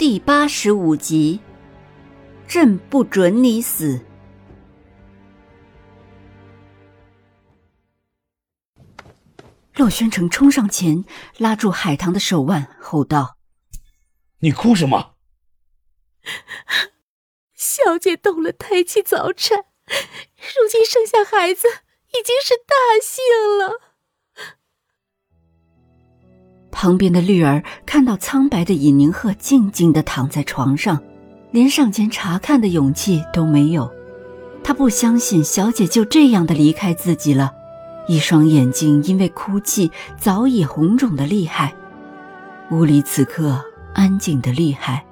第八十五集，朕不准你死！洛宣城冲上前，拉住海棠的手腕，吼道：“你哭什么？小姐动了胎气早产，如今生下孩子已经是大幸了。”旁边的绿儿看到苍白的尹宁鹤静静的躺在床上，连上前查看的勇气都没有。他不相信小姐就这样的离开自己了，一双眼睛因为哭泣早已红肿的厉害。屋里此刻安静的厉害，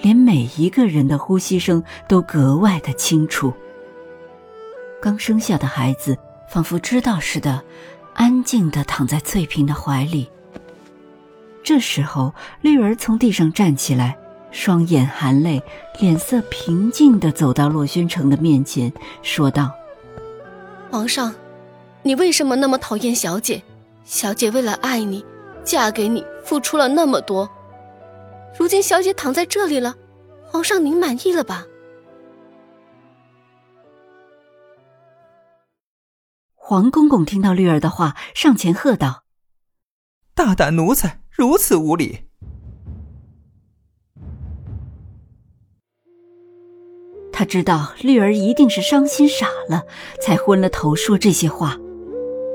连每一个人的呼吸声都格外的清楚。刚生下的孩子仿佛知道似的，安静的躺在翠萍的怀里。这时候，绿儿从地上站起来，双眼含泪，脸色平静地走到洛宣城的面前，说道：“皇上，你为什么那么讨厌小姐？小姐为了爱你，嫁给你，付出了那么多。如今小姐躺在这里了，皇上您满意了吧？”黄公公听到绿儿的话，上前喝道：“大胆奴才！”如此无礼！他知道绿儿一定是伤心傻了，才昏了头说这些话。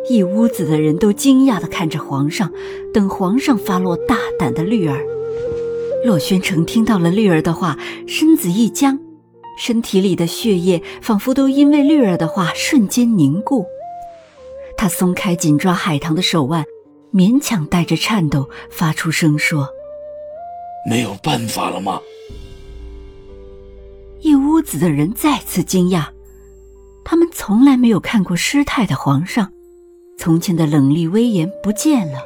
一屋子的人都惊讶的看着皇上，等皇上发落大胆的绿儿。洛宣城听到了绿儿的话，身子一僵，身体里的血液仿佛都因为绿儿的话瞬间凝固。他松开紧抓海棠的手腕。勉强带着颤抖发出声说：“没有办法了吗？”一屋子的人再次惊讶，他们从来没有看过失态的皇上，从前的冷厉威严不见了，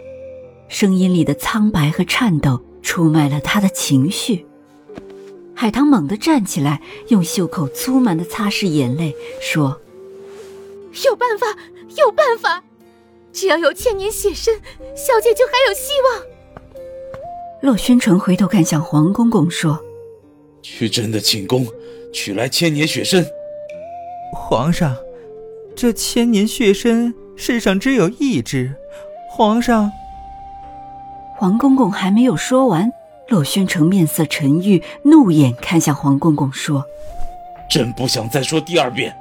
声音里的苍白和颤抖出卖了他的情绪。海棠猛地站起来，用袖口粗蛮的擦拭眼泪，说：“有办法，有办法。”只要有千年血参，小姐就还有希望。洛宣城回头看向黄公公，说：“去朕的寝宫，取来千年血参。”皇上，这千年血参世上只有一只。皇上，黄公公还没有说完，洛宣城面色沉郁，怒眼看向黄公公，说：“朕不想再说第二遍。”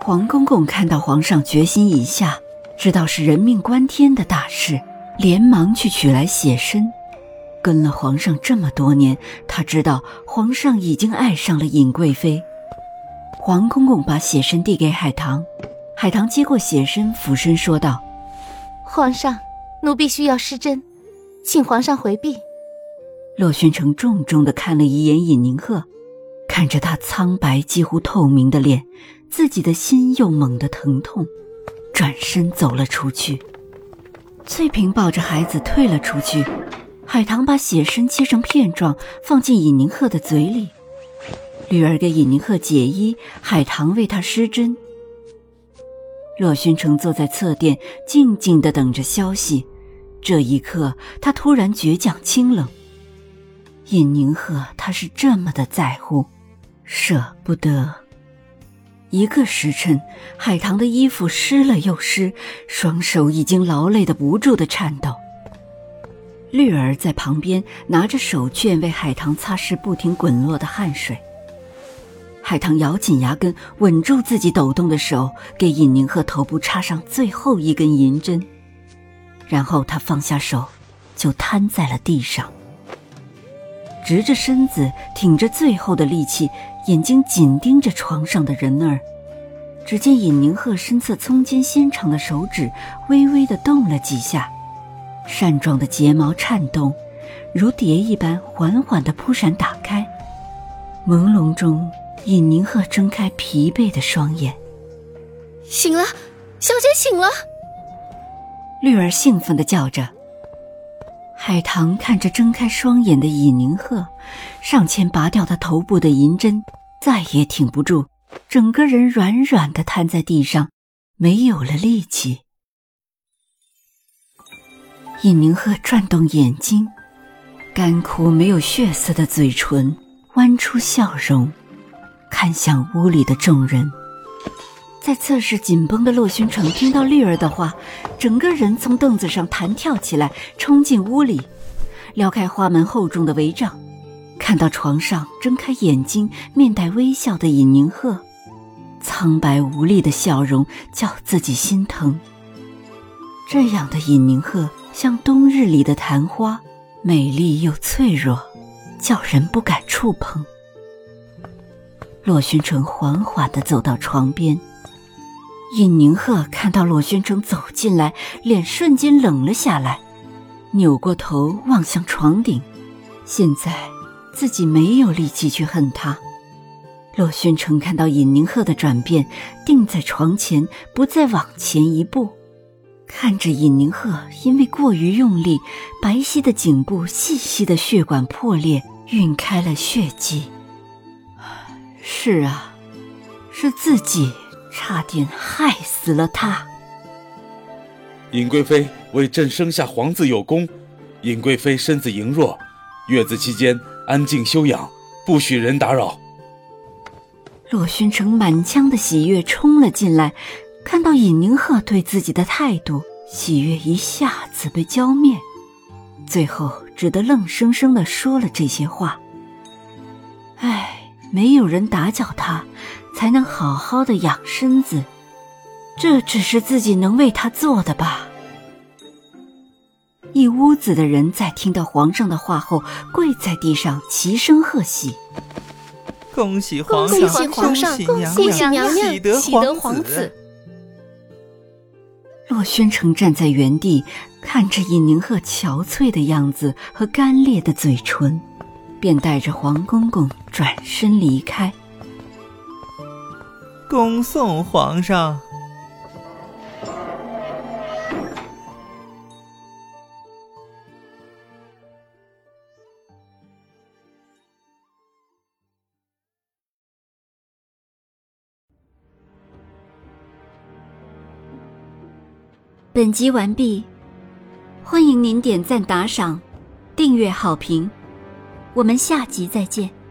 黄公公看到皇上决心已下。知道是人命关天的大事，连忙去取来血参。跟了皇上这么多年，他知道皇上已经爱上了尹贵妃。黄公公把血参递给海棠，海棠接过血参，俯身说道：“皇上，奴婢需要施针，请皇上回避。”洛宣城重重的看了一眼尹宁鹤，看着他苍白几乎透明的脸，自己的心又猛地疼痛。转身走了出去，翠萍抱着孩子退了出去。海棠把血参切成片状，放进尹宁鹤的嘴里。绿儿给尹宁鹤解衣，海棠为他施针。洛宣城坐在侧殿，静静的等着消息。这一刻，他突然倔强清冷。尹宁鹤，他是这么的在乎，舍不得。一个时辰，海棠的衣服湿了又湿，双手已经劳累的不住的颤抖。绿儿在旁边拿着手绢为海棠擦拭不停滚落的汗水。海棠咬紧牙根，稳住自己抖动的手，给尹宁鹤头部插上最后一根银针，然后他放下手，就瘫在了地上，直着身子，挺着最后的力气。眼睛紧盯着床上的人儿，只见尹宁鹤身侧葱尖纤长的手指微微的动了几下，扇状的睫毛颤动，如蝶一般缓缓的扑闪打开。朦胧中，尹宁鹤睁开疲惫的双眼，醒了，小姐醒了！绿儿兴奋的叫着。海棠看着睁开双眼的尹宁鹤，上前拔掉他头部的银针，再也挺不住，整个人软软的瘫在地上，没有了力气。尹宁鹤转动眼睛，干枯没有血色的嘴唇弯出笑容，看向屋里的众人。在侧室紧绷的洛勋城听到绿儿的话，整个人从凳子上弹跳起来，冲进屋里，撩开花门厚重的帷帐，看到床上睁开眼睛、面带微笑的尹宁鹤，苍白无力的笑容叫自己心疼。这样的尹宁鹤像冬日里的昙花，美丽又脆弱，叫人不敢触碰。洛勋城缓缓地走到床边。尹宁鹤看到洛宣城走进来，脸瞬间冷了下来，扭过头望向床顶。现在自己没有力气去恨他。洛宣城看到尹宁鹤的转变，定在床前，不再往前一步，看着尹宁鹤因为过于用力，白皙的颈部、细细的血管破裂，晕开了血迹。是啊，是自己。差点害死了他。尹贵妃为朕生下皇子有功，尹贵妃身子羸弱，月子期间安静休养，不许人打扰。洛宣城满腔的喜悦冲了进来，看到尹宁鹤对自己的态度，喜悦一下子被浇灭，最后只得愣生生的说了这些话。唉，没有人打搅他。才能好好的养身子，这只是自己能为他做的吧。一屋子的人在听到皇上的话后，跪在地上齐声贺喜：“恭喜皇上！恭喜皇上！恭喜娘娘！喜得皇子！”洛宣城站在原地，看着尹宁鹤憔悴的样子和干裂的嘴唇，便带着黄公公转身离开。恭送皇上。本集完毕，欢迎您点赞、打赏、订阅、好评，我们下集再见。